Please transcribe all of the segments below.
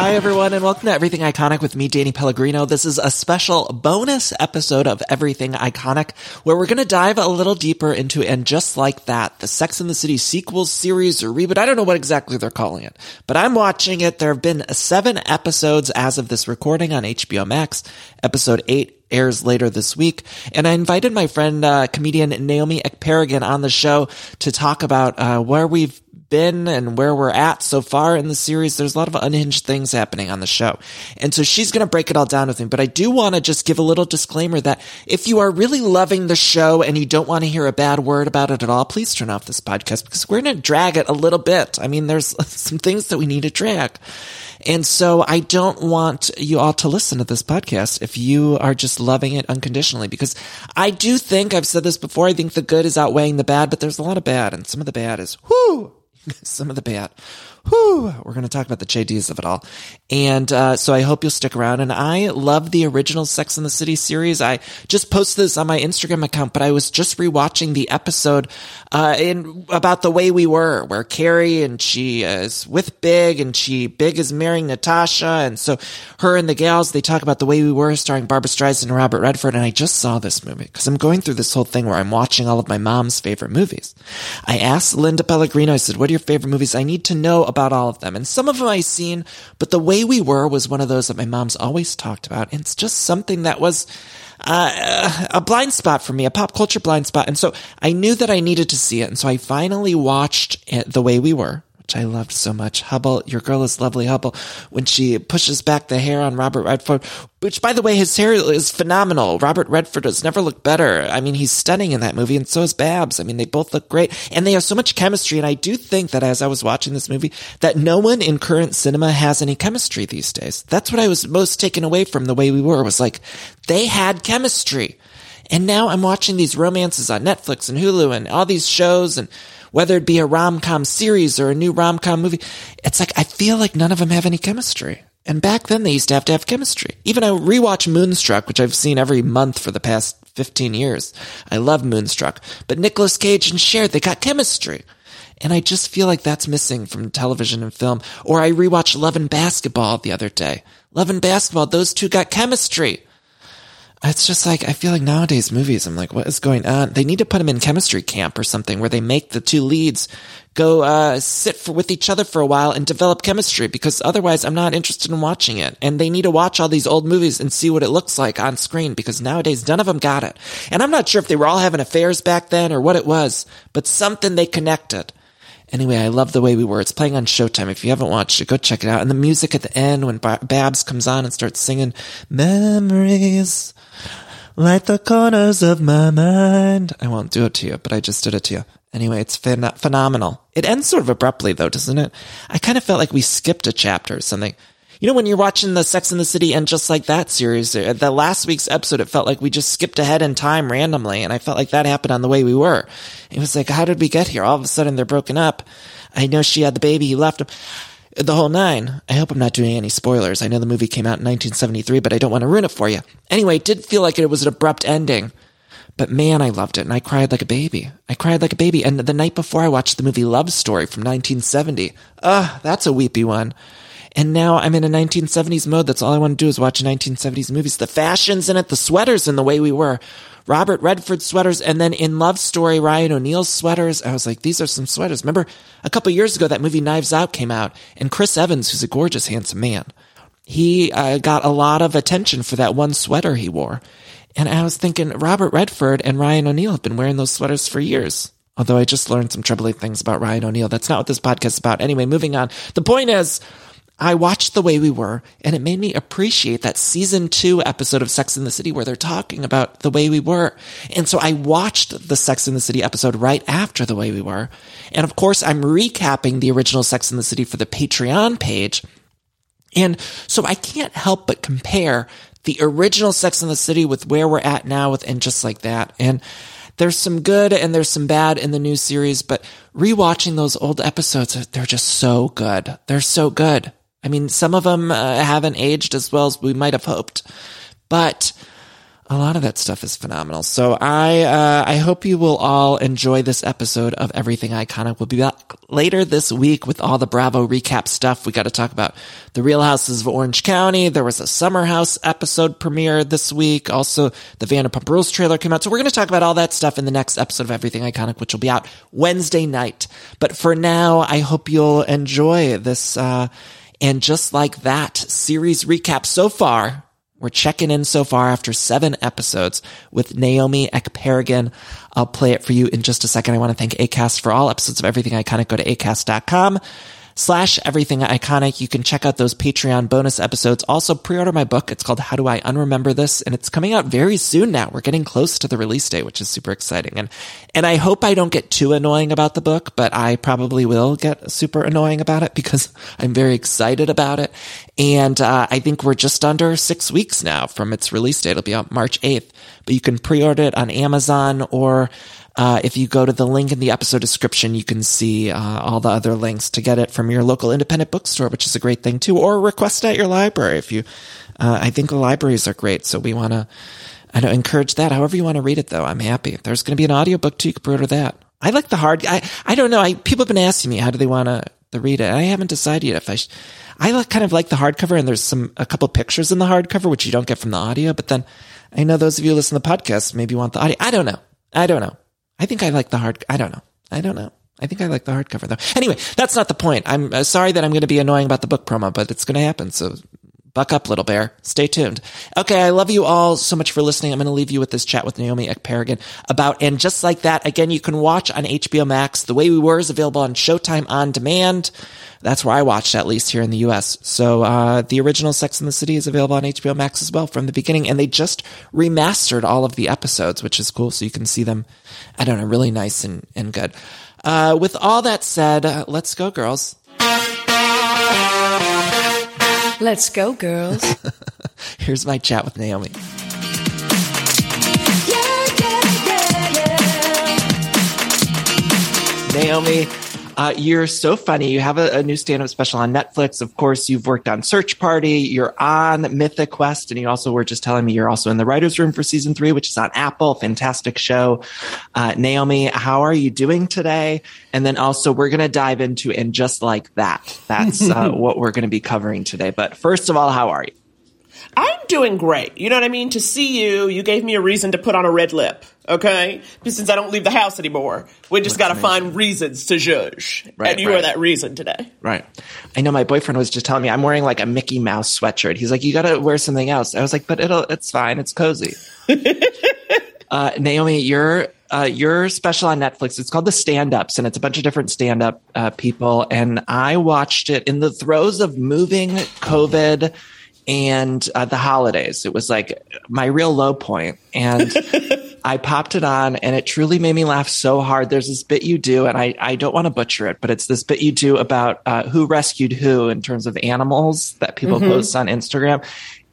Hi, everyone, and welcome to Everything Iconic with me, Danny Pellegrino. This is a special bonus episode of Everything Iconic where we're going to dive a little deeper into, and just like that, the Sex and the City sequel series or reboot. I don't know what exactly they're calling it, but I'm watching it. There have been seven episodes as of this recording on HBO Max. Episode eight airs later this week. And I invited my friend, uh, comedian Naomi Ekperigin on the show to talk about, uh, where we've been and where we're at so far in the series. There's a lot of unhinged things happening on the show. And so she's going to break it all down with me. But I do want to just give a little disclaimer that if you are really loving the show and you don't want to hear a bad word about it at all, please turn off this podcast because we're going to drag it a little bit. I mean, there's some things that we need to drag. And so I don't want you all to listen to this podcast if you are just loving it unconditionally because I do think I've said this before. I think the good is outweighing the bad, but there's a lot of bad and some of the bad is whoo some of the bad. Whew, we're going to talk about the Che Diaz of it all. And uh, so I hope you'll stick around. And I love the original Sex in the City series. I just posted this on my Instagram account, but I was just rewatching the episode uh, in about the way we were, where Carrie and she is with Big, and she Big is marrying Natasha, and so her and the gals they talk about the way we were, starring Barbra Streisand and Robert Redford. And I just saw this movie because I'm going through this whole thing where I'm watching all of my mom's favorite movies. I asked Linda Pellegrino, I said, "What are your favorite movies? I need to know about." about all of them. And some of them I've seen, but The Way We Were was one of those that my mom's always talked about. And it's just something that was, uh, a blind spot for me, a pop culture blind spot. And so I knew that I needed to see it. And so I finally watched it The Way We Were which I loved so much. Hubbell, your girl is lovely, Hubbell, when she pushes back the hair on Robert Redford, which by the way, his hair is phenomenal. Robert Redford has never looked better. I mean, he's stunning in that movie, and so is Babs. I mean, they both look great, and they have so much chemistry. And I do think that as I was watching this movie, that no one in current cinema has any chemistry these days. That's what I was most taken away from the way we were, was like, they had chemistry. And now I'm watching these romances on Netflix and Hulu and all these shows and whether it be a rom-com series or a new rom-com movie, it's like I feel like none of them have any chemistry. And back then they used to have to have chemistry. Even I rewatch Moonstruck, which I've seen every month for the past 15 years. I love Moonstruck. But Nicolas Cage and Cher, they got chemistry. And I just feel like that's missing from television and film. Or I rewatched Love and Basketball the other day. Love and Basketball, those two got chemistry it's just like I feel like nowadays movies. I'm like, what is going on? They need to put them in chemistry camp or something where they make the two leads go uh, sit for, with each other for a while and develop chemistry. Because otherwise, I'm not interested in watching it. And they need to watch all these old movies and see what it looks like on screen. Because nowadays, none of them got it. And I'm not sure if they were all having affairs back then or what it was, but something they connected. Anyway, I love the way we were. It's playing on Showtime. If you haven't watched it, go check it out. And the music at the end when Babs comes on and starts singing memories light the corners of my mind. I won't do it to you, but I just did it to you. Anyway, it's phen- phenomenal. It ends sort of abruptly though, doesn't it? I kind of felt like we skipped a chapter or something. You know, when you're watching the Sex and the City and just like that series, uh, the last week's episode, it felt like we just skipped ahead in time randomly. And I felt like that happened on the way we were. It was like, how did we get here? All of a sudden they're broken up. I know she had the baby. He left him. The whole nine. I hope I'm not doing any spoilers. I know the movie came out in 1973, but I don't want to ruin it for you. Anyway, it did feel like it was an abrupt ending. But man, I loved it and I cried like a baby. I cried like a baby. And the night before I watched the movie Love Story from 1970. Ugh, that's a weepy one. And now I'm in a 1970s mode. That's all I want to do is watch 1970s movies. The fashions in it, the sweaters and the way we were. Robert Redford sweaters, and then in Love Story, Ryan O'Neal's sweaters. I was like, these are some sweaters. Remember a couple years ago that movie Knives Out came out, and Chris Evans, who's a gorgeous, handsome man, he uh, got a lot of attention for that one sweater he wore. And I was thinking, Robert Redford and Ryan O'Neal have been wearing those sweaters for years. Although I just learned some troubling things about Ryan O'Neal. That's not what this podcast is about. Anyway, moving on. The point is, I watched The Way We Were and it made me appreciate that season two episode of Sex in the City where they're talking about the way we were. And so I watched the Sex in the City episode right after The Way We Were. And of course, I'm recapping the original Sex in the City for the Patreon page. And so I can't help but compare the original Sex in the City with where we're at now with, and just like that. And there's some good and there's some bad in the new series, but rewatching those old episodes, they're just so good. They're so good. I mean, some of them uh, haven't aged as well as we might have hoped, but a lot of that stuff is phenomenal. So I uh, I hope you will all enjoy this episode of Everything Iconic. We'll be back later this week with all the Bravo recap stuff. We got to talk about the Real Houses of Orange County. There was a Summer House episode premiere this week. Also, the Vanderpump Rules trailer came out. So we're going to talk about all that stuff in the next episode of Everything Iconic, which will be out Wednesday night. But for now, I hope you'll enjoy this. Uh, and just like that, series recap so far. We're checking in so far after seven episodes with Naomi Ekperigin. I'll play it for you in just a second. I want to thank ACAST for all episodes of Everything Iconic. Go to acast.com slash everything iconic. You can check out those Patreon bonus episodes. Also pre-order my book. It's called How Do I Unremember This? And it's coming out very soon now. We're getting close to the release date, which is super exciting. And, and I hope I don't get too annoying about the book, but I probably will get super annoying about it because I'm very excited about it. And, uh, I think we're just under six weeks now from its release date. It'll be out March 8th, but you can pre-order it on Amazon or uh, if you go to the link in the episode description, you can see uh, all the other links to get it from your local independent bookstore, which is a great thing too, or request it at your library. If you, uh, I think libraries are great, so we want to, I know, encourage that. However you want to read it, though, I'm happy. There's going to be an audiobook too. You can pre-order that. I like the hard. I I don't know. I people have been asking me how do they want to to read it. I haven't decided yet if I. Sh- I like, kind of like the hardcover, and there's some a couple pictures in the hardcover which you don't get from the audio. But then I know those of you who listen to the podcast maybe want the audio. I don't know. I don't know. I think I like the hard. I don't know. I don't know. I think I like the hardcover though. Anyway, that's not the point. I'm uh, sorry that I'm going to be annoying about the book promo, but it's going to happen. So buck up, little bear. Stay tuned. Okay. I love you all so much for listening. I'm going to leave you with this chat with Naomi Ekperigin about, and just like that, again, you can watch on HBO Max. The Way We Were is available on Showtime on demand. That's where I watched, at least here in the US. So, uh, the original Sex in the City is available on HBO Max as well from the beginning. And they just remastered all of the episodes, which is cool. So you can see them, I don't know, really nice and, and good. Uh, with all that said, uh, let's go, girls. Let's go, girls. Here's my chat with Naomi. Naomi, uh, you're so funny. You have a, a new stand-up special on Netflix. Of course, you've worked on Search Party. You're on Mythic Quest, and you also were just telling me you're also in the writers' room for season three, which is on Apple. Fantastic show. Uh, Naomi, how are you doing today? And then also, we're going to dive into and just like that. That's uh, what we're going to be covering today. But first of all, how are you? I'm doing great. You know what I mean? To see you, you gave me a reason to put on a red lip. Okay, since I don't leave the house anymore, we just got to find reasons to judge, Right, and you right. are that reason today. Right. I know my boyfriend was just telling me I'm wearing like a Mickey Mouse sweatshirt. He's like, you got to wear something else. I was like, but it'll, it's fine. It's cozy. uh, Naomi, your, uh, your special on Netflix, it's called The Stand Ups and it's a bunch of different stand up, uh, people. And I watched it in the throes of moving COVID and uh, the holidays. It was like my real low point. And I popped it on and it truly made me laugh so hard. There's this bit you do, and I, I don't want to butcher it, but it's this bit you do about uh, who rescued who in terms of animals that people post on Instagram.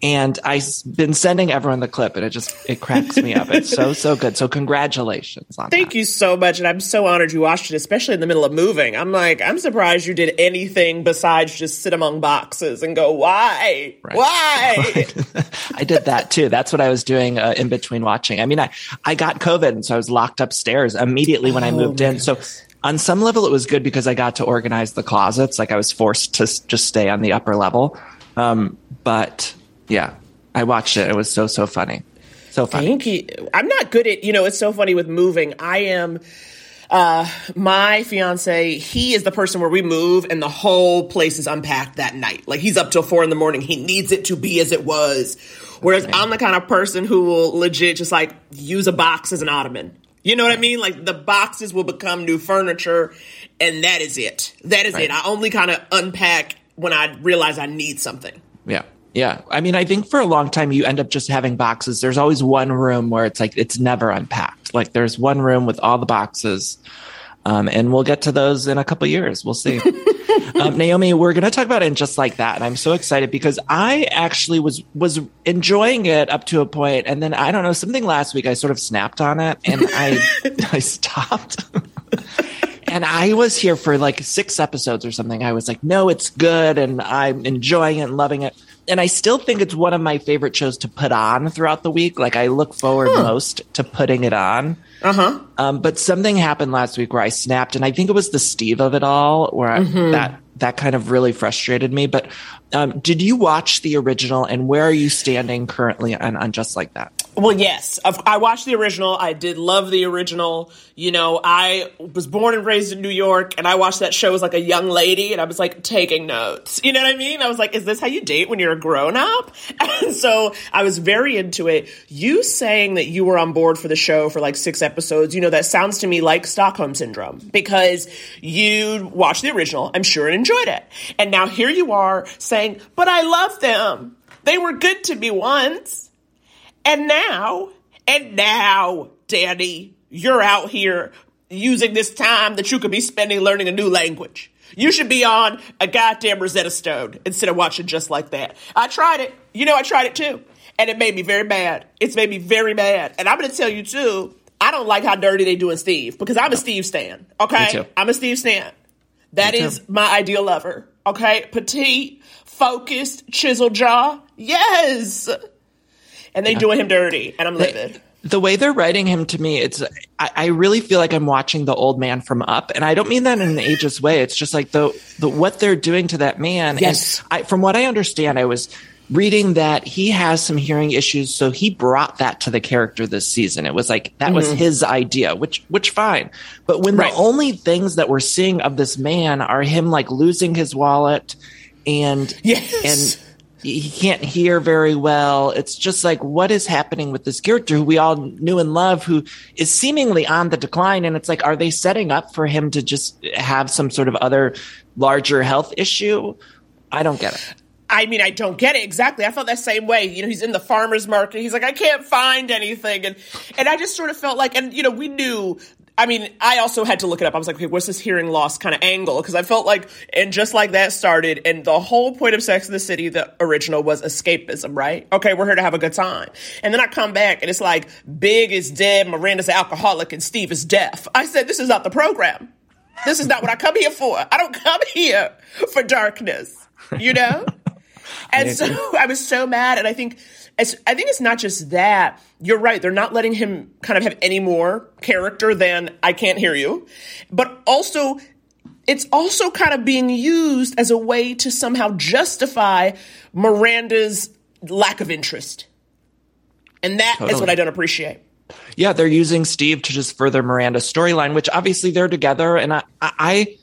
And I've been sending everyone the clip, and it just it cracks me up. It's so so good. So congratulations on Thank that. you so much, and I'm so honored you watched it, especially in the middle of moving. I'm like, I'm surprised you did anything besides just sit among boxes and go, why, Right. why? I did that too. That's what I was doing uh, in between watching. I mean, I, I got COVID, and so I was locked upstairs immediately when I Oh, moved in. So on some level, it was good because I got to organize the closets. Like I was forced to just stay on the upper level. Um, but yeah, I watched it. It was so so funny, so funny. Thank you. I'm not good at, you know, it's so funny with moving. I am, uh, my fiance, he is the person where we move and the whole place is unpacked that night. Like he's up till four in the morning. He needs it to be as it was. Whereas I'm the kind of person who will legit just like use a box as an ottoman. You know what I mean? Like the boxes will become new furniture and that is it. That is Right. it. I only kind of unpack when I realize I need something. Yeah. Yeah. I mean, I think for a long time, you end up just having boxes. There's always one room where it's like, it's never unpacked. Like there's one room with all the boxes. Um, and we'll get to those in a couple years. We'll see. um, Naomi, we're going to talk about it in just like that. And I'm so excited because I actually was, was enjoying it up to a point, And then I don't know, something last week, I sort of snapped on it and I, I stopped. and I was here for like six episodes or something. I was like, no, it's good. And I'm enjoying it and loving it and I still think it's one of my favorite shows to put on throughout the week. Like I look forward huh. most to putting it on. Uh huh. Um, but something happened last week where I snapped, and I think it was the Steve of it all, where mm-hmm. I, that that kind of really frustrated me. But um, did you watch the original, and where are you standing currently on, on Just Like That? Well, yes, I watched the original. I did love the original. You know, I was born and raised in New York, and I watched that show as like a young lady, and I was like taking notes. You know what I mean? I was like, "Is this how you date when you're a grown up?" And so I was very into it. You saying that you were on board for the show for like six episodes, you know, that sounds to me like Stockholm syndrome because you watched the original, I'm sure, and enjoyed it, and now here you are saying, "But I love them. They were good to me once." And now, and now, Danny, you're out here using this time that you could be spending learning a new language. You should be on a goddamn Rosetta Stone instead of watching just like that. I tried it. You know, I tried it too. And it made me very mad. It's made me very mad. And I'm going to tell you too, I don't like how dirty they doing Steve because I'm a Steve Stan. Okay. I'm a Steve Stan. That is my ideal lover. Okay. Petite, focused, chisel jaw. Yes and they yeah. doing him dirty, and I'm livid. the way they're writing him to me, it's I, I, really feel like I'm watching the old man from Up, and I don't mean that in an ageist way. It's just like the the what they're doing to that man. Yes, I, from what I understand, I was reading that he has some hearing issues, so he brought that to the character this season. It was like that mm-hmm. was his idea, which which fine. But when right. the only things that we're seeing of this man are him like losing his wallet and yes. and he can't hear very well. It's just like, what is happening with this character who we all knew and love, who is seemingly on the decline? And it's like, are they setting up for him to just have some sort of other larger health issue? I don't get it. I mean, I don't get it exactly. I felt that same way. You know, he's in the farmer's market. He's like, I can't find anything. And, and I just sort of felt like, and, you know, we knew I mean, I also had to look it up. I was like, okay, what's this hearing loss kind of angle? Because I felt like, and just like that started, and the whole point of Sex in the City, the original, was escapism, right? Okay, we're here to have a good time. And then I come back, and it's like, Big is dead, Miranda's alcoholic, and Steve is deaf. I said, this is not the program. This is not what I come here for. I don't come here for darkness, you know? And so I was so mad, and I think it's, I think it's not just that. You're right. They're not letting him kind of have any more character than I can't hear you. But also, it's also kind of being used as a way to somehow justify Miranda's lack of interest. And that totally. is what I don't appreciate. Yeah, they're using Steve to just further Miranda's storyline, which obviously they're together. And I, I,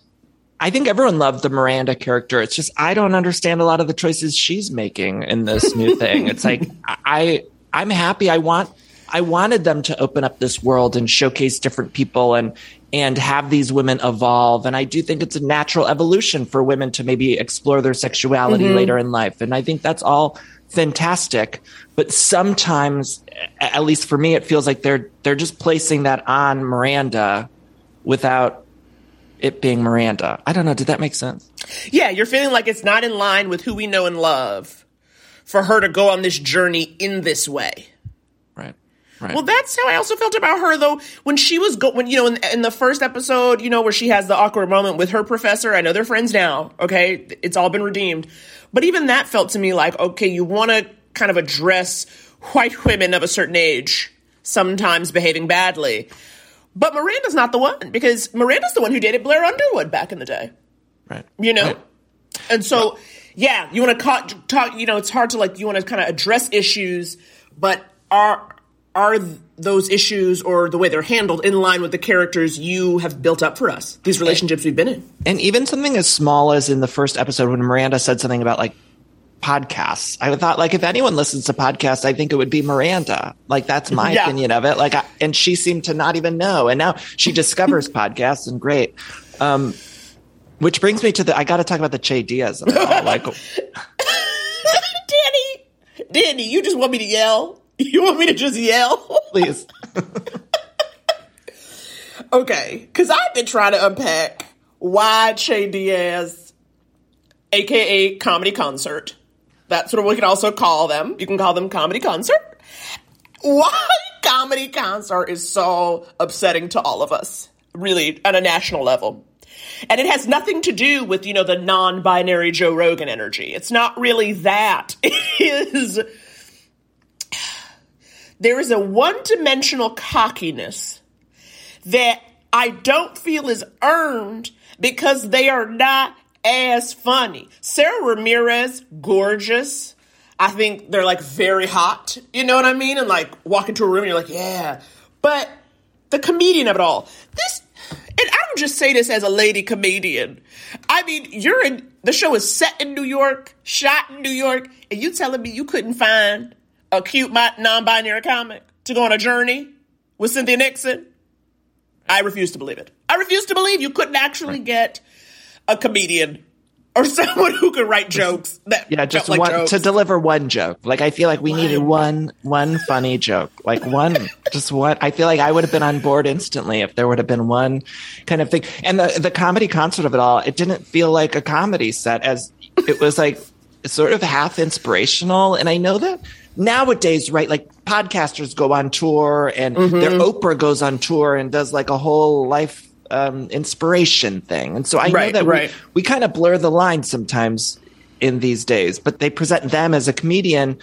I think everyone loved the Miranda character. It's just I don't understand a lot of the choices she's making in this new thing. It's like I I'm happy. I want I wanted them to open up this world and showcase different people and and have these women evolve. And I do think it's a natural evolution for women to maybe explore their sexuality mm-hmm. later in life. And I think that's all fantastic. But sometimes, at least for me, it feels like they're they're just placing that on Miranda without it being Miranda. I don't know. Did that make sense? Yeah, you're feeling like it's not in line with who we know and love for her to go on this journey in this way. Right. Right. Well, that's how I also felt about her, though. When she was go, when you know, in, in, the first episode, you know, where she has the awkward moment with her professor. I know they're friends now. Okay, it's all been redeemed. But even that felt to me like, okay, you want to kind of address white women of a certain age sometimes behaving badly. But Miranda's not the one because Miranda's the one who dated Blair Underwood back in the day. Right. You know? Right. And so, yeah, you want to talk, you know, it's hard to like, you want to kind of address issues, but are, are those issues or the way they're handled in line with the characters you have built up for us, these relationships we've been in? And even something as small as in the first episode when Miranda said something about like podcasts. I thought like if anyone listens to podcasts, I think it would be Miranda. Like that's my yeah. opinion of it. Like, I, and she seemed to not even know. And now she discovers podcasts and great. Um, Which brings me to the I got to talk about the Che Diaz. Like, Danny, Danny, you just want me to yell? You want me to just yell? please. Okay, because I've been trying to unpack why Che Diaz, aka Comedy Concert, that's what we can also call them. You can call them Comedy Concert. Why Comedy Concert is so upsetting to all of us, really, on a national level. And it has nothing to do with, you know, the non binary Joe Rogan energy. It's not really that. It is. There is a one dimensional cockiness that I don't feel is earned because they are not as funny. Sara Ramirez, gorgeous. I think they're like very hot. You know what I mean? And like walk into a room and you're like, yeah. But the comedian of it all, this, and I don't just say this as a lady comedian. I mean, you're in, the show is set in New York, shot in New York, and you telling me you couldn't find a cute non binary comic to go on a journey with Cynthia Nixon? I refuse to believe it. I refuse to believe you couldn't actually get a comedian or someone who could write jokes that Yeah, just like one jokes. to deliver one joke. Like I feel like we needed one one funny joke. Like one just one I feel like I would have been on board instantly if there would have been one kind of thing. And the the comedy concert of it all, it didn't feel like a comedy set as it was like sort of half inspirational. And I know that nowadays, right, like podcasters go on tour and Mm-hmm. their Oprah goes on tour and does like a whole life um, inspiration thing. And so I know that right. we, we kind of blur the line sometimes in these days, but they present them as a comedian,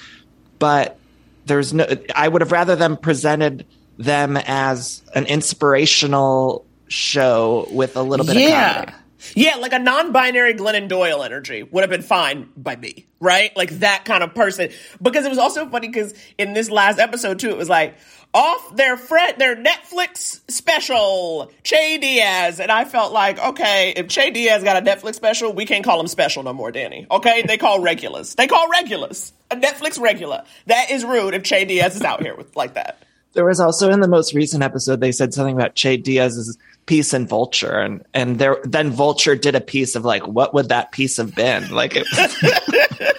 but there's no, I would have rather them presented them as an inspirational show with a little bit of yeah. comedy. Yeah, like a non-binary Glennon Doyle energy would have been fine by me, right? Like that kind of person. Because it was also funny because in this last episode too, it was like off their friend their Netflix special, Che Diaz, and I felt like, okay, if Che Diaz got a Netflix special, we can't call him special no more, Danny. Okay, they call regulars. They call regulars a Netflix regular. That is rude if Che Diaz is out here with like that. There was also in the most recent episode, they said something about Che Diaz's piece in Vulture, and and there then Vulture did a piece of like, what would that piece have been? Like, it,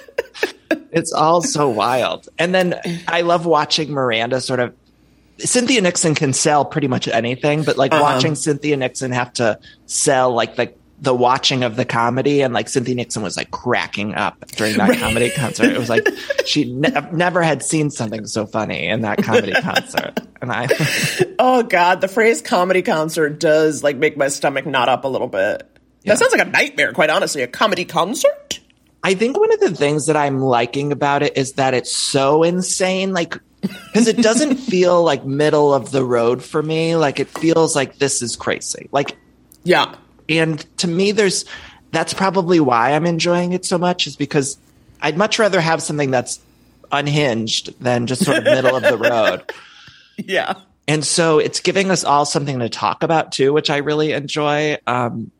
it's all so wild. And then I love watching Miranda sort of. Cynthia Nixon can sell pretty much anything, but like uh-huh. watching Cynthia Nixon have to sell like the the watching of the comedy, and like Cynthia Nixon was like cracking up during that comedy concert. It was like she ne- never had seen something so funny in that comedy concert, and I. Oh God, the phrase comedy concert does like make my stomach knot up a little bit. Yeah. That sounds like a nightmare, quite honestly. A comedy concert? I think one of the things that I'm liking about it is that it's so insane, like because it doesn't feel like middle of the road for me. Like it feels like this is crazy. Like, Yeah. And to me, there's that's probably why I'm enjoying it so much is because I'd much rather have something that's unhinged than just sort of middle of the road. Yeah. And so it's giving us all something to talk about too, which I really enjoy. Um,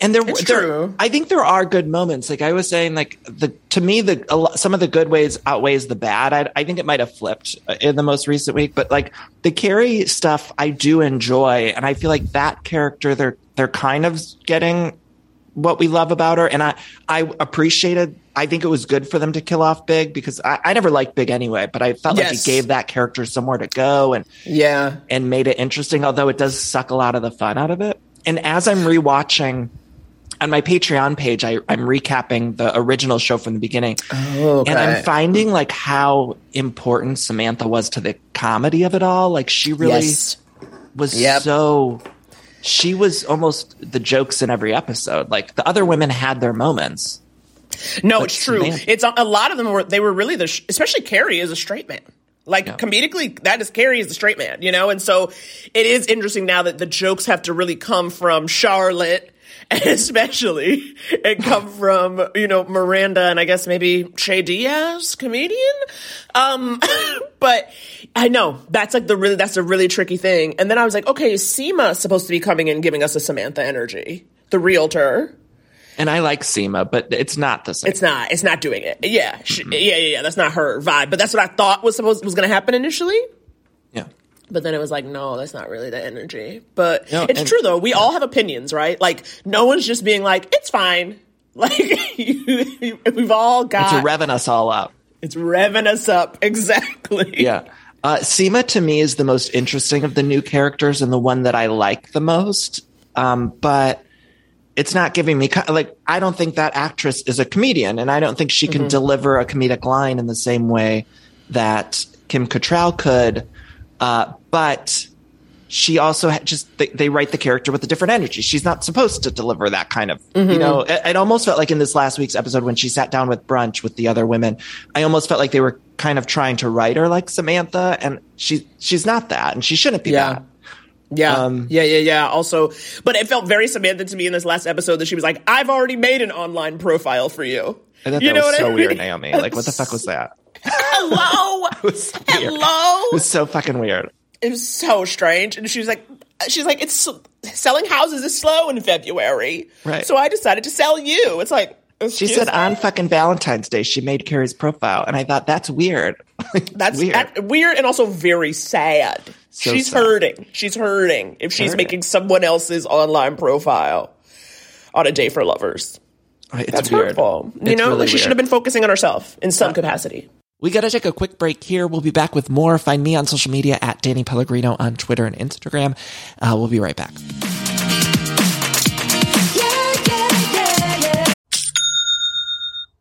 and there, It's there, true. I think there are good moments. Like I was saying, like the to me, the a lot, some of the good ways outweighs the bad. I, I think it might have flipped in the most recent week, but like the Carrie stuff, I do enjoy, and I feel like that character, they're they're kind of getting what we love about her, and I I appreciated. I think it was good for them to kill off Big because I, I never liked Big anyway, but I felt like he gave that character somewhere to go and Yeah. and made it interesting, although it does suck a lot of the fun out of it. And as I'm rewatching on my Patreon page, I, I'm recapping the original show from the beginning. Oh, okay. And I'm finding like how important Samantha was to the comedy of it all. Like she really Yes. was Yep. so she was almost the jokes in every episode. Like the other women had their moments. No, it's true. Samantha- It's a, a lot of them were they were really the sh- especially Carrie is a straight man. Like Yeah. comedically, that is Carrie is the straight man, you know. And so it is interesting now that the jokes have to really come from Charlotte, especially, it come from you know Miranda and I guess maybe Che Diaz, comedian. Um, but I know that's like the really that's a really tricky thing. And then I was like, okay, Seema's supposed to be coming in giving us a Samantha energy, the realtor. And I like Seema, but it's not the same. It's not. It's not doing it. Yeah. She, yeah. Yeah. Yeah. That's not her vibe. But that's what I thought was supposed was going to happen initially. yeah. But then it was like, no, that's not really the energy. But No, it's and- true though. We all have opinions, right? Like no one's just being like, it's fine. Like you, we've all got It's revving us all up. it's revving us up. Exactly. Yeah. Uh, Seema to me is the most interesting of the new characters and the one that I like the most. Um, but it's not giving me like I don't think that actress is a comedian, and I don't think she can deliver a comedic line in the same way that Kim Cattrall could. Uh, but she also just they, they write the character with a different energy. She's not supposed to deliver that kind of, you know. It, it almost felt like in this last week's episode when she sat down with brunch with the other women, I almost felt like they were kind of trying to write her like Samantha, and she she's not that, and she shouldn't be Yeah. that. Yeah. Um, yeah, yeah, yeah. Also, but it felt very Samantha to me in this last episode that she was like, I've already made an online profile for you. I thought you that know was what I so mean? weird, Naomi. Like, what the fuck was that? Hello. was. Hello. It was so fucking weird. it was so strange. And she was like, she's like, it's selling houses is slow in February. Right. So I decided to sell you. It's like, She said me? on fucking Valentine's Day she made Carrie's profile, and I thought that's weird. That's weird. that- weird and also very sad. So She's sad. hurting. She's hurting if she's Hurting. making someone else's online profile on a day for lovers. It's That's weird. hurtful. You know, really like she should have been focusing on herself in some capacity. We got to take a quick break here. We'll be back with more. Find me on social media at Danny Pellegrino on Twitter and Instagram. Uh, we'll be right back.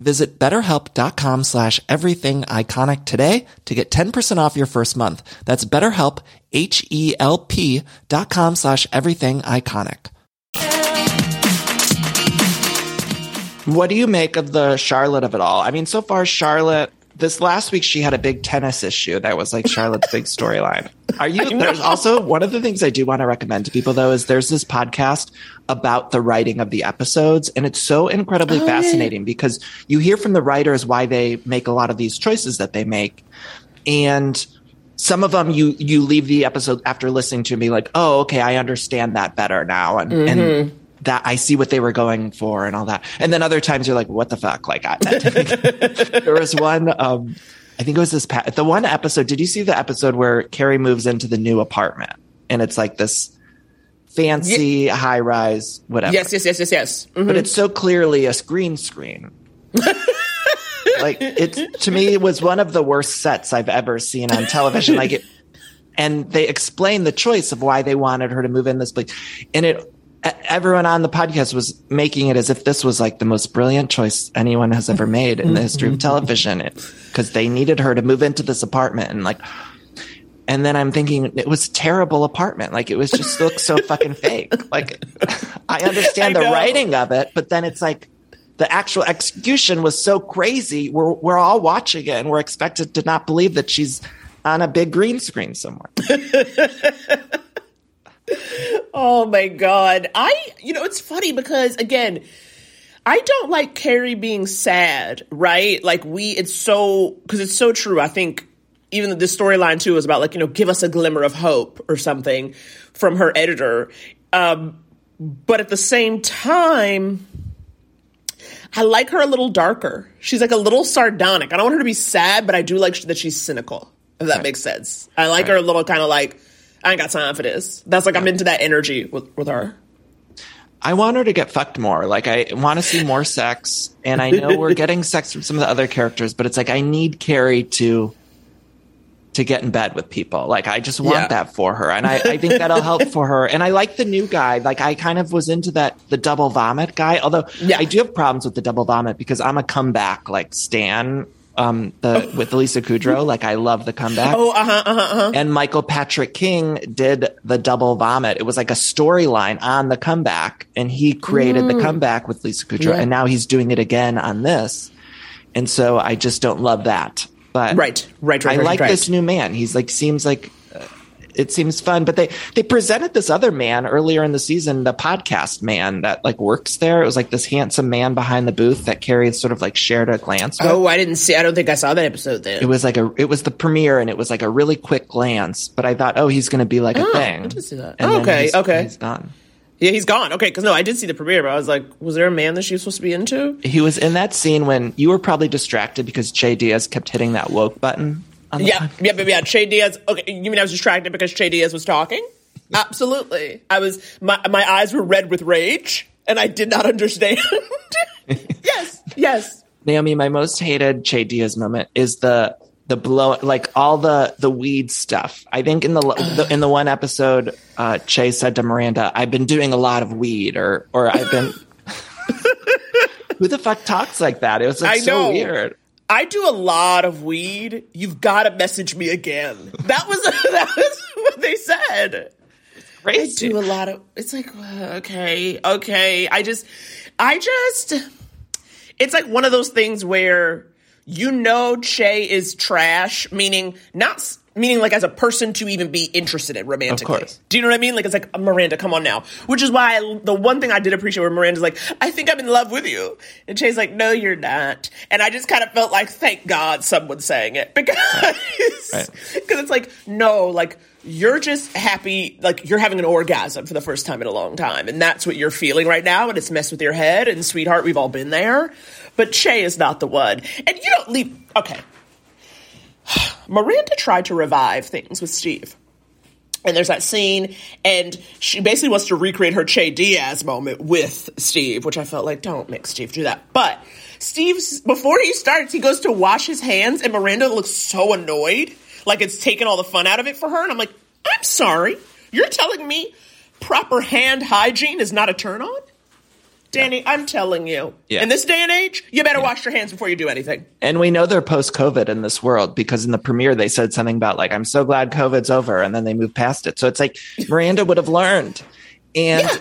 Visit betterhelp.com slash everything iconic today to get 10% off your first month. That's betterhelp, H-E-L-P dot com slash everything iconic. What do you make of the Charlotte of it all? I mean, so far, Charlotte, this last week, she had a big tennis issue. That was like Charlotte's big storyline. Are you, there's also one of the things I do want to recommend to people though, is there's this podcast about the writing of the episodes. And it's so incredibly oh, fascinating because you hear from the writers why they make a lot of these choices that they make. And some of them you, you leave the episode after listening to me like, oh, okay, I understand that better now. And, and, mm-hmm. That I see what they were going for and all that. And then other times you're like, what the fuck? Like, I, there was one, um, I think it was this, pa- the one episode. Did you see the episode where Carrie moves into the new apartment and it's like this fancy high rise, whatever. Yes, yes, yes, yes, yes. Mhm. But it's so clearly a green screen. like it to me it was one of the worst sets I've ever seen on television. Like it, and they explained the choice of why they wanted her to move in this place. And it, everyone on the podcast was making it as if this was like the most brilliant choice anyone has ever made in the history of mm-hmm. television because they needed her to move into this apartment and like and then I'm thinking it was a terrible apartment. Like it was just looked so fucking fake. Like I understand I the writing of it, but then it's like the actual execution was so crazy. We're we're all watching it and we're expected to not believe that she's on a big green screen somewhere. Oh my god. I you know it's funny because again, I don't like Carrie being sad, right? Like we it's so cuz it's so true. I think even the storyline too is about like, you know, give us a glimmer of hope or something from her editor. Um but at the same time I like her a little darker. She's like a little sardonic. I don't want her to be sad, but I do like that she's cynical. If that makes sense. I like her a little kind of like I ain't got time for this. That's like I'm into that energy with, with her. I want her to get fucked more. Like I want to see more sex, and I know we're getting sex from some of the other characters, but it's like I need Carrie to to get in bed with people. Like I just want Yeah. that for her, and I, I think that'll help for her. And I like the new guy. Like I kind of was into that the double vomit guy. Although Yeah. I do have problems with the double vomit because I'm a comeback like Stan. Um, the with Lisa Kudrow, like I love the comeback. Oh, uh huh, uh huh, uh huh. And Michael Patrick King did the double vomit. It was like a storyline on the comeback, and he created the comeback with Lisa Kudrow, Yeah. and now he's doing it again on this. And so I just don't love that. But Right, right, right, I right, like right. this new man. He's like seems like it seems fun. But they they presented this other man earlier in the season, the podcast man that like works there. It was like this handsome man behind the booth that Carrie sort of like shared a glance with. Oh, I didn't see. I don't think I saw that episode then. It was like a, it was the premiere, and it was like a really quick glance. But I thought, oh, he's going to be like a Oh, thing. I didn't see that. And then Okay, he's- okay. he's gone. yeah, he's gone. Okay, because no, I did see the premiere, but I was like, was there a man that she was supposed to be into? He was in that scene when you were probably distracted because Che Diaz kept hitting that woke button. Yeah, yeah, yeah, yeah. Che Diaz. Okay, you mean I was distracted because Che Diaz was talking? Absolutely. I was. My my eyes were red with rage, and I did not understand. yes, yes. Naomi, my most hated Che Diaz moment is the the blow, like all the the weed stuff. I think in the, the in the one episode, uh, Che said to Miranda, "I've been doing a lot of weed," or or I've been. Who the fuck talks like that? It was like I so know. weird. I do a lot of weed. You've got to message me again. That was that was what they said. I do a lot of. It's like uh, okay, okay. I just, I just. It's like one of those things where you know Che is trash, meaning not meaning like as a person to even be interested in romantically. Do you know what I mean? Like it's like uh, Miranda, come on now. Which is why I, the one thing I did appreciate where Miranda's like, I think I'm in love with you, and Che's like, No, you're not. And I just kind of felt like, thank God someone's saying it because because it's like no, like you're just happy, like you're having an orgasm for the first time in a long time, and that's what you're feeling right now, and it's messed with your head. And sweetheart, we've all been there, but Che is not the one, and you don't leave. Okay, Miranda tried to revive things with Steve. And there's that scene, and she basically wants to recreate her Che Diaz moment with Steve, which I felt like, don't make Steve do that. But Steve's, before he starts, he goes to wash his hands, and Miranda looks so annoyed, like it's taken all the fun out of it for her. And I'm like, I'm sorry. You're telling me proper hand hygiene is not a turn on? Danny, I'm telling you. Yeah. In this day and age, you better wash your hands before you do anything. And we know they're post COVID in this world because in the premiere they said something about like, I'm so glad COVID's over, and then they moved past it. So it's like Miranda would have learned. And Yeah.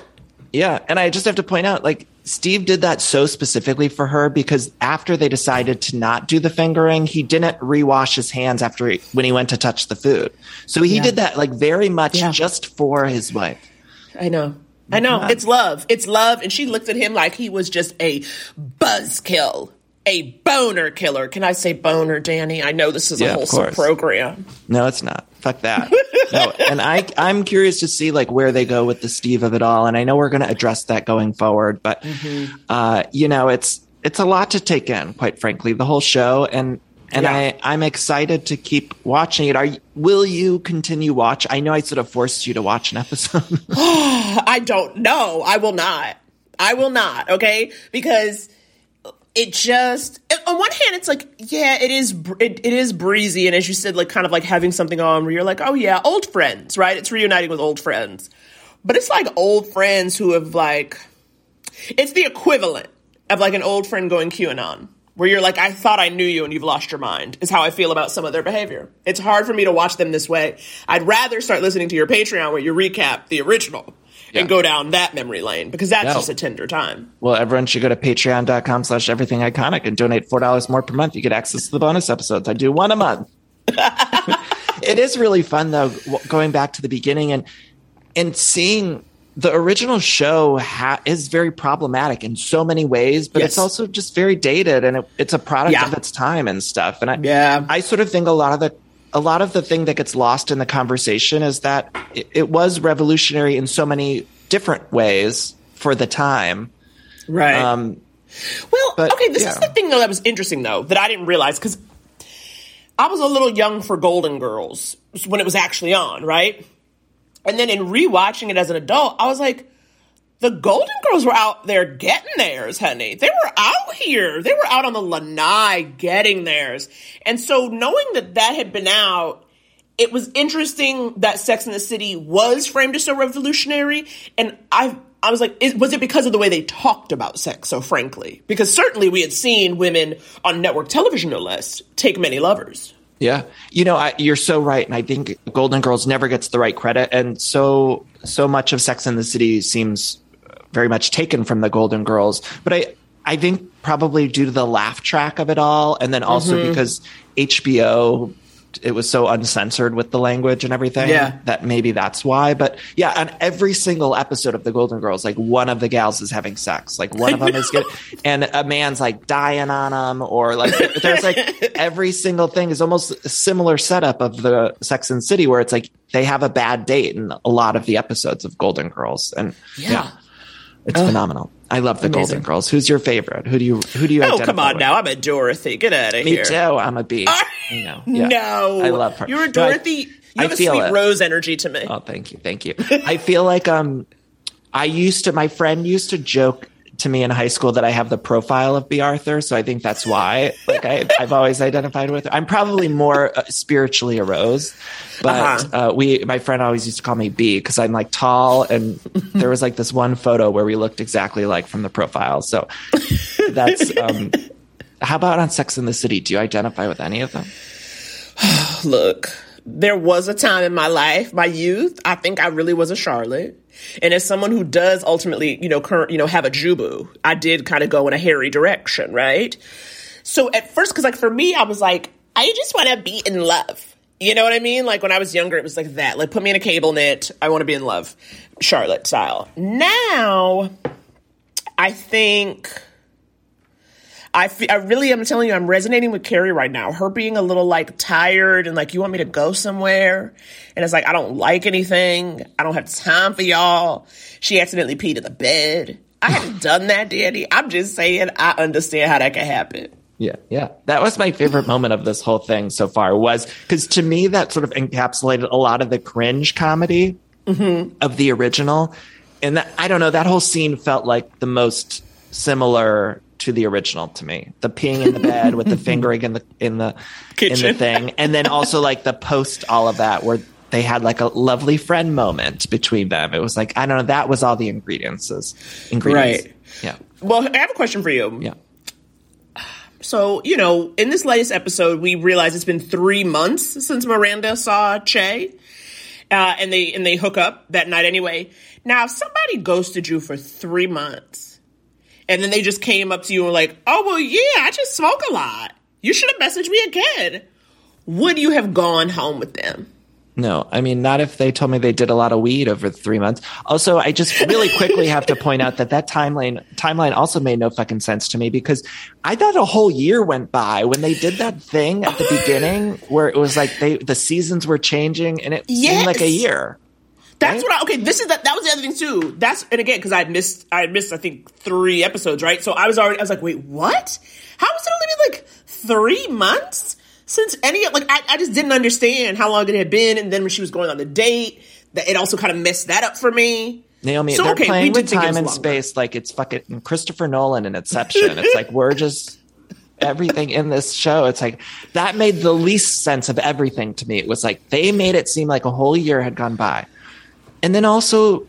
yeah. and I just have to point out, like, Steve did that so specifically for her because after they decided to not do the fingering, he didn't rewash his hands after he, when he went to touch the food. So he did that like very much Yeah. just for his wife. I know. I know. It's love. It's love. And she looked at him like he was just a buzzkill, a boner killer. Can I say boner, Danny? I know this is Yeah, a wholesome program. No, it's not. Fuck that. no, and I I'm curious to see like where they go with the Steve of it all, and I know we're going to address that going forward, but uh, you know, it's it's a lot to take in, quite frankly, the whole show, and and Yeah. I I'm excited to keep watching it. Are you, will you continue watch? I know I sort of forced you to watch an episode. I don't know. I will not. I will not. Okay, because it just on one hand it's like yeah it is it, it is breezy and as you said like kind of like having something on where you're like oh yeah old friends right it's reuniting with old friends but it's like old friends who have like it's the equivalent of like an old friend going qanon where you're like i thought i knew you and you've lost your mind is how i feel about some of their behavior it's hard for me to watch them this way i'd rather start listening to your patreon where you recap the original Yeah. and go down that memory lane because that's No. just a tender time Well, everyone should go to patreon.com slash everything iconic and donate $4 more per month. You get access to the bonus episodes. I do one a month. it is really fun though, going back to the beginning and, and seeing the original show ha- is very problematic in so many ways, but Yes. it's also just very dated and it, it's a product Yeah. of its time and stuff. And I, Yeah. I sort of think a lot of the, a lot of the thing that gets lost in the conversation is that it, it was revolutionary in so many different ways for the time. right Um, Well, But, okay, this yeah. is the thing though that was interesting though that I didn't realize because I was a little young for Golden Girls when it was actually on, right? And then in rewatching it as an adult, I was like, the Golden Girls were out there getting theirs, honey. They were out here. They were out on the lanai getting theirs. And so knowing that that had been out, it was interesting that Sex in the City was framed as so revolutionary. And I, I was like, is, was it because of the way they talked about sex so frankly? Because certainly we had seen women on network television, no less, take many lovers. Yeah, you know, I, you're so right, and I think Golden Girls never gets the right credit, and so so much of Sex and the City seems very much taken from the Golden Girls. But I I think probably due to the laugh track of it all, and then also Mm-hmm. because HBO it was so uncensored with the language and everything Yeah. that maybe that's why. But yeah, on every single episode of the Golden Girls, like one of the gals is having sex, like one of them is good, and a man's like dying on them, or like there's like every single thing is almost a similar setup of the Sex and City, where it's like they have a bad date in a lot of the episodes of Golden Girls, and yeah, it's phenomenal. I love the Amazing. Golden Girls. Who's your favorite? Who do you who do you? Oh, come on with? now. I'm a Dorothy. Get out of Me here. too. I'm a bee. You know, yeah. No. I love her. You're a No, I- Dorothy. you I have a feel sweet it. rose energy to me. Oh, thank you, thank you. I feel like um, I used to. My friend used to joke to me in high school that I have the profile of Bea Arthur, so I think that's why. Like I, I've always identified with her. I'm probably more uh, spiritually a rose, but Uh-huh. uh, we. My friend always used to call me B because I'm like tall, and there was like this one photo where we looked exactly like from the profile. So that's. um How about on Sex in the City? Do you identify with any of them? Look, there was a time in my life, my youth, I think I really was a Charlotte. And as someone who does ultimately, you know, current, you know, have a Jubu, I did kind of go in a Harry direction, right? So at first, because like for me, I was like, I just want to be in love. You know what I mean? Like when I was younger, it was like that. Like put me in a cable knit. I want to be in love, Charlotte style. Now, I think I fe- I really am telling you, I'm resonating with Carrie right now. Her being a little like tired and like, you want me to go somewhere? And it's like, I don't like anything. I don't have time for y'all. She accidentally peed in the bed. I haven't done that, Daddy. I'm just saying, I understand how that can happen. Yeah, yeah. That was my favorite moment of this whole thing so far was because to me that sort of encapsulated a lot of the cringe comedy mm-hmm. of the original, and that, I don't know that whole scene felt like the most similar to the original to me. The peeing in the bed with the fingering in the in the in the thing, and then also like the post all of that where they had like a lovely friend moment between them. It was like I don't know that was all the ingredients. Ingredients, Right. Yeah, Well, I have a question for you. yeah. So, you know, in this latest episode, we realize it's been three months since Miranda saw Che. Uh, and they and they hook up that night anyway. Now, if somebody ghosted you for three months, and then they just came up to you and were like, "Oh well, yeah, I just smoke a lot. You should have messaged me again." Would you have gone home with them? No, I mean, not if they told me they did a lot of weed over three months. Also, I just really quickly have to point out that that timeline timeline also made no fucking sense to me because I thought a whole year went by when they did that thing at the beginning where it was like they the seasons were changing and it seemed like a year. That's Right? what I okay. This is that. That was the other thing too. That's and again because I had missed. I had missed. I think three episodes. Right. So I was already. I was like, wait, what? How has it only been like three months since any? Like I, I just didn't understand how long it had been. And then when she was going on the date, that it also kind of messed that up for me. Naomi, So, they're okay, playing with time and space like it's fucking Christopher Nolan and Inception. it's like we're just everything in this show. It's like that made the least sense of everything to me. It was like they made it seem like a whole year had gone by. And then also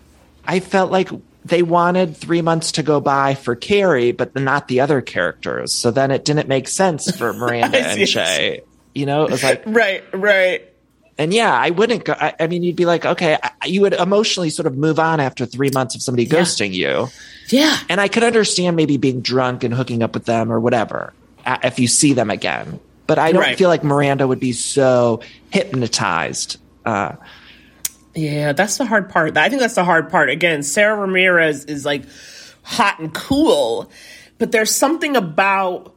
I felt like they wanted three months to go by for Carrie, but not the other characters. So then it didn't make sense for Miranda and Che. You know, it was like Right, right. and yeah, I wouldn't go. I, I mean, you'd be like, okay, I, you would emotionally sort of move on after three months of somebody ghosting you. Yeah. And I could understand maybe being drunk and hooking up with them or whatever if you see them again. But I don't Right. feel like Miranda would be so hypnotized. Uh, Yeah, that's the hard part. I think that's the hard part. Again, Sara Ramirez is like hot and cool, but there's something about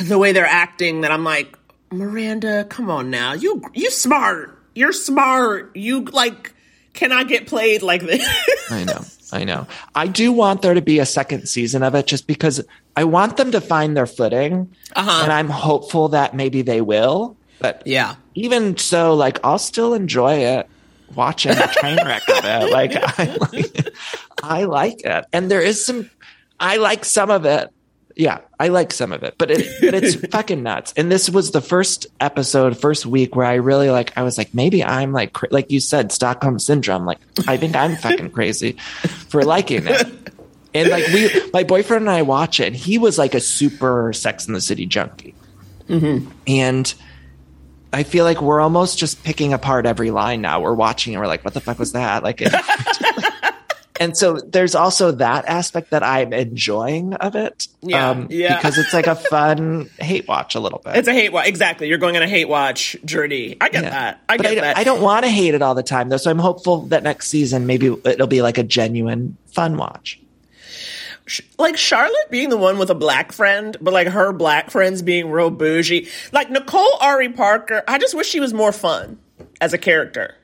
the way they're acting that I'm like, Miranda, come on now. You you smart. You're smart. You like cannot get played like this. I know. I know. I do want there to be a second season of it just because I want them to find their footing. Uh-huh. And I'm hopeful that maybe they will. But yeah. even so, like I'll still enjoy it watching a train wreck of it. Like I like, I like it, and there is some. I like some of it. Yeah, I like some of it, but it, but it's fucking nuts. And this was the first episode, first week where I really like. I was like, maybe I'm like, cra- like you said, Stockholm syndrome. Like, I think I'm fucking crazy for liking it. And like we, my boyfriend and I watch it. And he was like a super Sex in the City junkie, mm-hmm. and I feel like we're almost just picking apart every line now. We're watching and we're like, what the fuck was that? Like, it, and so there's also that aspect that I'm enjoying of it. um, Yeah, yeah. Because it's like a fun hate watch a little bit. It's a hate watch. Exactly. You're going on a hate watch journey. I get Yeah. that. I but get I, that. I don't want to hate it all the time though. So I'm hopeful that next season, maybe it'll be like a genuine fun watch. Like Charlotte being the one with a black friend, but like her black friends being real bougie. Like Nicole Ari Parker, I just wish she was more fun as a character.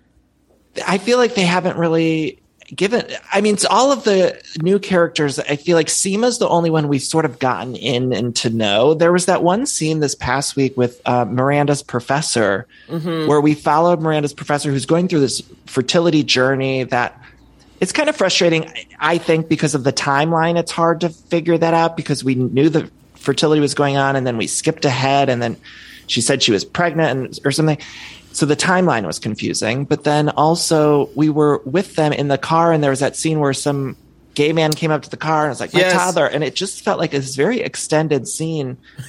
I feel like they haven't really given. I mean, it's all of the new characters. I feel like Seema's the only one we've sort of gotten in and to know. There was that one scene this past week with uh, Miranda's professor, where we followed Miranda's professor who's going through this fertility journey that. It's kind of frustrating, I think, because of the timeline. It's hard to figure that out because we knew the fertility was going on, and then we skipped ahead, and then she said she was pregnant and, or something. So the timeline was confusing. But then also we were with them in the car, and there was that scene where some gay man came up to the car and was like, "My Yes. toddler," and it just felt like this very extended scene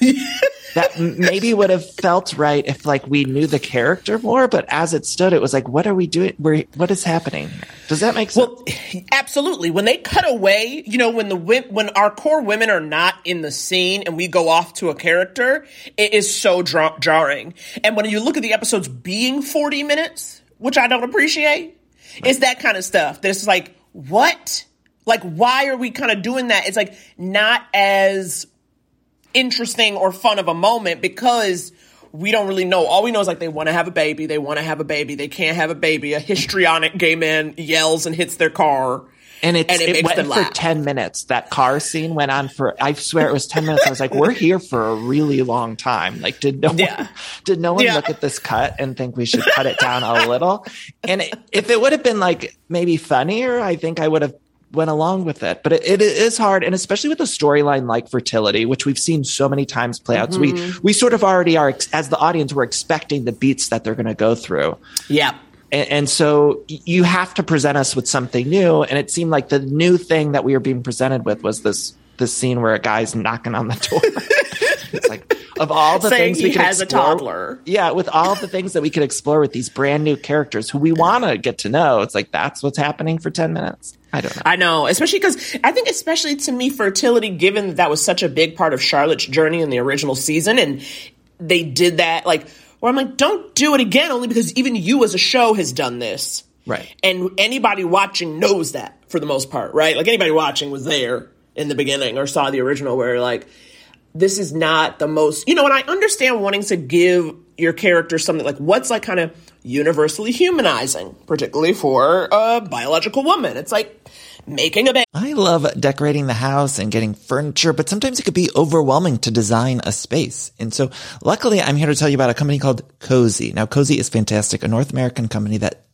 that maybe would have felt right if like we knew the character more. But as it stood, it was like, "What are we doing? We're, what is happening?" Does that make sense? Well, absolutely. When they cut away, you know, when the when our core women are not in the scene and we go off to a character, it is so dra- jarring. And when you look at the episodes being 40 minutes, which I don't appreciate, it's that kind of stuff. That's like, what? Like, why are we kind of doing that? It's like not as interesting or fun of a moment because we don't really know. All we know is like they want to have a baby, they want to have a baby, they can't have a baby. A histrionic gay man yells and hits their car. and it's, and it it, went for 10 minutes. That car scene went on for, I swear it was 10 minutes. I was like, we're here for a really long time. Like, did no Yeah. one, did no one Yeah. look at this cut and think we should cut it down a little? And it, if it would have been like maybe funnier, I think I would have went along with it. But it, it is hard. And especially with a storyline like fertility, which we've seen so many times play out. We, Mm-hmm. we sort of already are, as the audience, we're expecting the beats that they're going to go through. Yeah. And, and so you have to present us with something new. And it seemed like the new thing that we were being presented with was this this scene where a guy's knocking on the door. it's like of all the things we can explore, toddler. Yeah, with all the things that we could explore with these brand new characters who we want to get to know. It's like that's what's happening for ten minutes. I don't know. I know, especially because I think, especially to me, fertility, given that that was such a big part of Charlotte's journey in the original season, and they did that, like, where I'm like, don't do it again, only because even you as a show has done this. Right. And anybody watching knows that for the most part, right? Like, anybody watching was there in the beginning or saw the original where, like, this is not the most, you know, and I understand wanting to give your character something like what's like kind of universally humanizing, particularly for a biological woman. It's like making a baby. I love decorating the house and getting furniture, but sometimes it could be overwhelming to design a space. And so luckily I'm here to tell you about a company called Cozey. Now Cozey is fantastic, a North American company that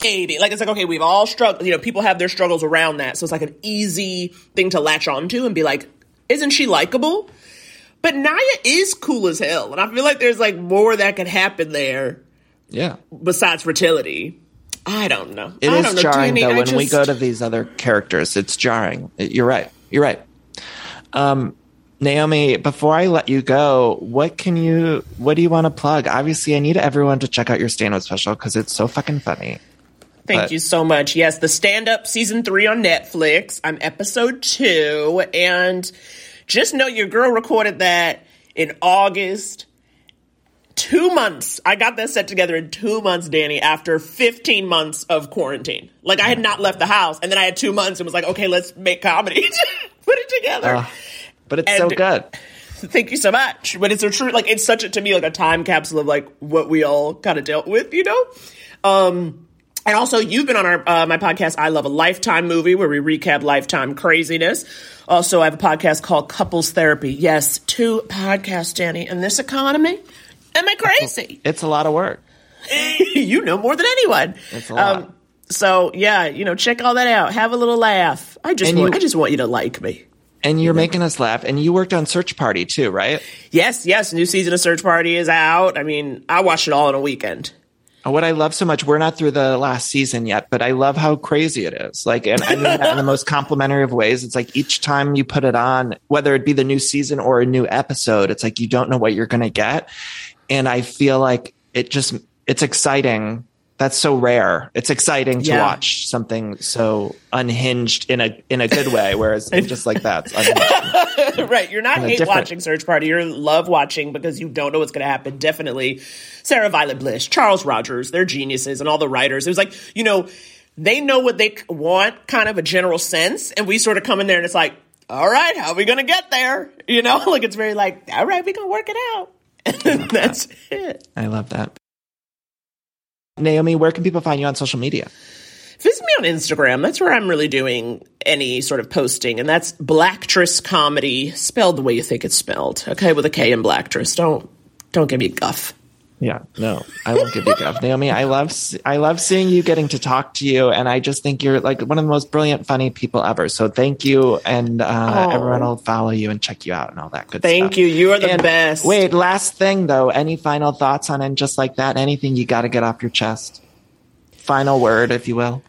Baby. Like it's like, okay, we've all struggled, you know, people have their struggles around that. So it's like an easy thing to latch onto and be like, isn't she likable? But Nya is cool as hell. And I feel like there's like more that could happen there Yeah. besides fertility. I don't know. It I is don't know, jarring Danny, though when we go to these other characters. It's jarring. You're right. You're right. Um, Naomi, before I let you go, what can you? What do you want to plug? Obviously, I need everyone to check out your stand-up special because it's so fucking funny. Thank But- you so much. Yes, the stand up season three on Netflix. I'm episode two. And just know your girl recorded that in August. Two months. I got that set together in two months, Danny, after 15 months of quarantine. Like, I had not left the house. And then I had two months and was like, okay, let's make comedy. Put it together. Ugh. But it's so good. Thank you so much. But it's a true, like, it's such a, to me, like a time capsule of like what we all kind of dealt with, you know? Um, and also, you've been on our uh, my podcast, I Love a Lifetime movie, where we recap lifetime craziness. Also, I have a podcast called Couples Therapy. Yes, two podcasts, Danny, in this economy. Am I crazy? It's a lot of work. you know more than anyone. It's a lot. so yeah, you know, check all that out. Have a little laugh. I just And want, you- I just want you to like me. And you're making us laugh. And you worked on Search Party too, right? Yes, yes. New season of Search Party is out. I mean, I watched it all in a weekend. What I love so much, we're not through the last season yet, but I love how crazy it is. Like, and I mean that in the most complimentary of ways. It's like each time you put it on, whether it be the new season or a new episode, it's like you don't know what you're going to get. And I feel like it just, it's exciting. That's so rare. It's exciting to Yeah. watch something so unhinged in a in a good way, whereas just like that's unhinged. right. You're not hate watching Search Party. You're love watching because you don't know what's going to happen. Definitely Sarah Violet Bliss, Charles Rogers, they're geniuses, and all the writers. It was like, you know, they know what they want, kind of a general sense, and we sort of come in there and it's like, all right, how are we going to get there? You know, like it's very like, all right, we going to work it out. And that's it. I love that. Naomi, where can people find you on social media? Visit me on Instagram. That's where I'm really doing any sort of posting, and that's Blacktress Comedy, spelled the way you think it's spelled. Okay, with a K in Blacktress. Don't don't give me guff. Yeah, no, I won't give you guff, Naomi. I love I love seeing you, getting to talk to you, and I just think you're like one of the most brilliant, funny people ever. So thank you, and uh, everyone will follow you and check you out and all that good Thank stuff. Thank you. You are the And best. Wait, last thing though, any final thoughts on and just like that? Anything you got to get off your chest? Final word, if you will.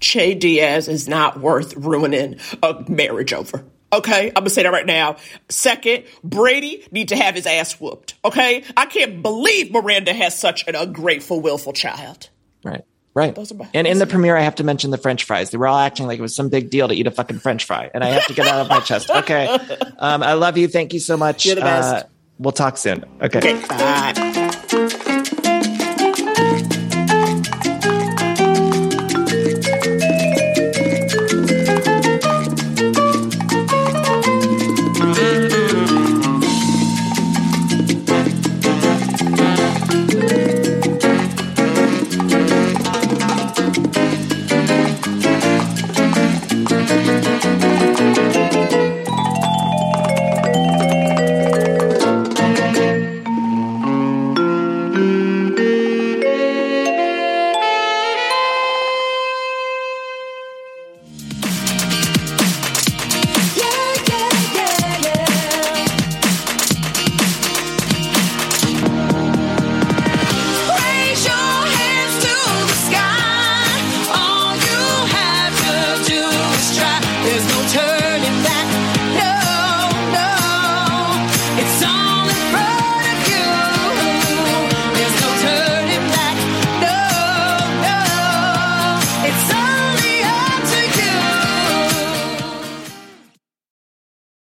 Che Diaz is not worth ruining a marriage over. Okay, I'm gonna say that right now. Second, Brady need to have his ass whooped. Okay, I can't believe Miranda has such an ungrateful, willful child. Right. Right. Those are my- and in the premiere, I have to mention the French fries. They were all acting like it was some big deal to eat a fucking French fry, and I have to get out of my chest. Okay. Um, I love you. Thank you so much. You're the best. Uh, we'll talk soon. Okay. Okay, bye.